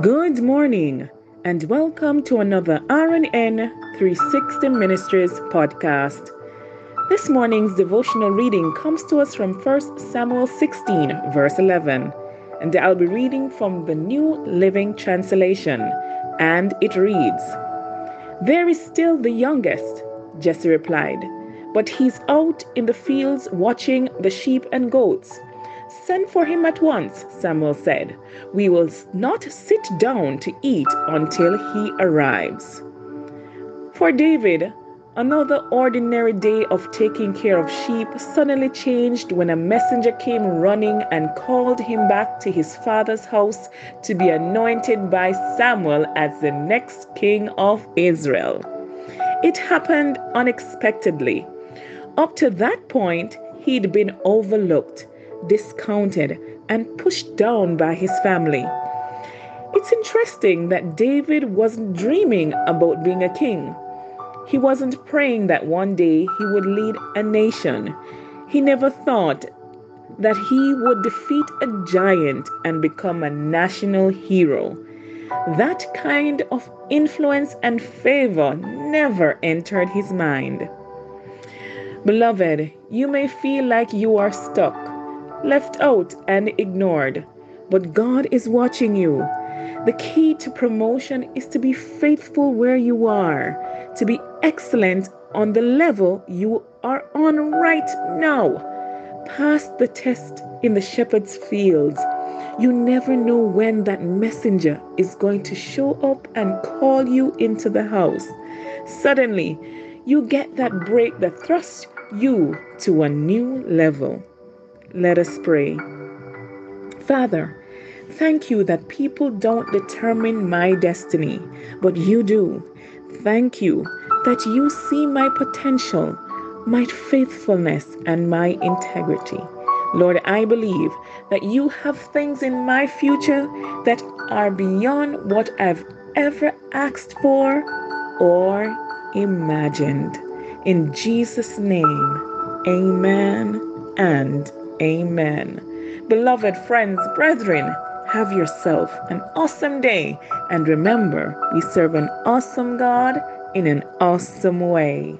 Good morning and welcome to another RNN 360 Ministries podcast. This morning's devotional reading comes to us from 1 Samuel 16, verse 11, and I'll be reading from the New Living Translation, and it reads There is still the youngest, Jesse replied, but he's out in the fields watching the sheep and goats. Send for him at once, Samuel said. We will not sit down to eat until he arrives. For David, another ordinary day of taking care of sheep suddenly changed when a messenger came running and called him back to his father's house to be anointed by Samuel as the next king of Israel. It happened unexpectedly. Up to that point, he'd been overlooked discounted, and pushed down by his family. It's interesting that David wasn't dreaming about being a king. He wasn't praying that one day he would lead a nation. He never thought that he would defeat a giant and become a national hero. That kind of influence and favor never entered his mind. Beloved, you may feel like you are stuck left out, and ignored. But God is watching you. The key to promotion is to be faithful where you are, to be excellent on the level you are on right now. Pass the test in the shepherd's fields. You never know when that messenger is going to show up and call you into the house. Suddenly, you get that break that thrusts you to a new level. Let us pray. Father, thank you that people don't determine my destiny, but you do. Thank you that you see my potential, my faithfulness, and my integrity. Lord, I believe that you have things in my future that are beyond what I've ever asked for or imagined. In Jesus' name, amen and Amen. Beloved friends, brethren, have yourself an awesome day. And remember, we serve an awesome God in an awesome way.